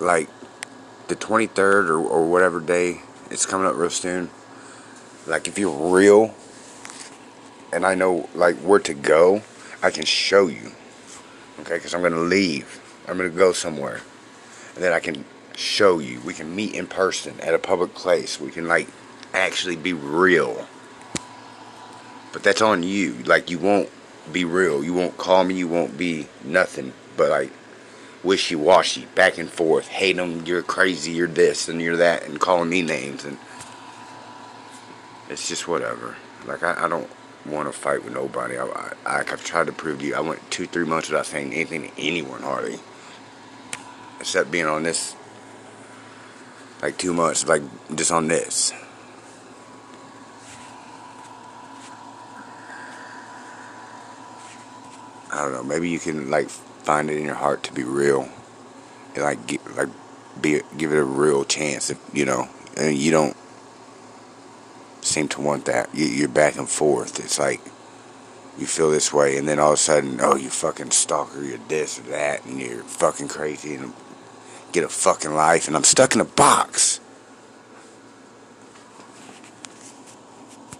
like the 23rd or, or whatever day it's coming up real soon. Like if you're real and I know like where to go, I can show you. Okay, because I'm gonna leave. I'm gonna go somewhere, and then I can show you. We can meet in person at a public place. We can like actually be real. But that's on you. Like you won't be real. You won't call me. You won't be nothing. But like wishy washy, back and forth. Hate them. You're crazy. You're this and you're that, and calling me names and it's just whatever. Like I, I don't want to fight with nobody. I, I, I've tried to prove to you. I went two, three months without saying anything to anyone hardly, except being on this. Like two months, like just on this. I don't know. Maybe you can like find it in your heart to be real, and like get, like be give it a real chance. If you know, and you don't seem to want that. You're back and forth. It's like you feel this way, and then all of a sudden, oh, you fucking stalker, you're this or that, and you're fucking crazy, and get a fucking life, and I'm stuck in a box.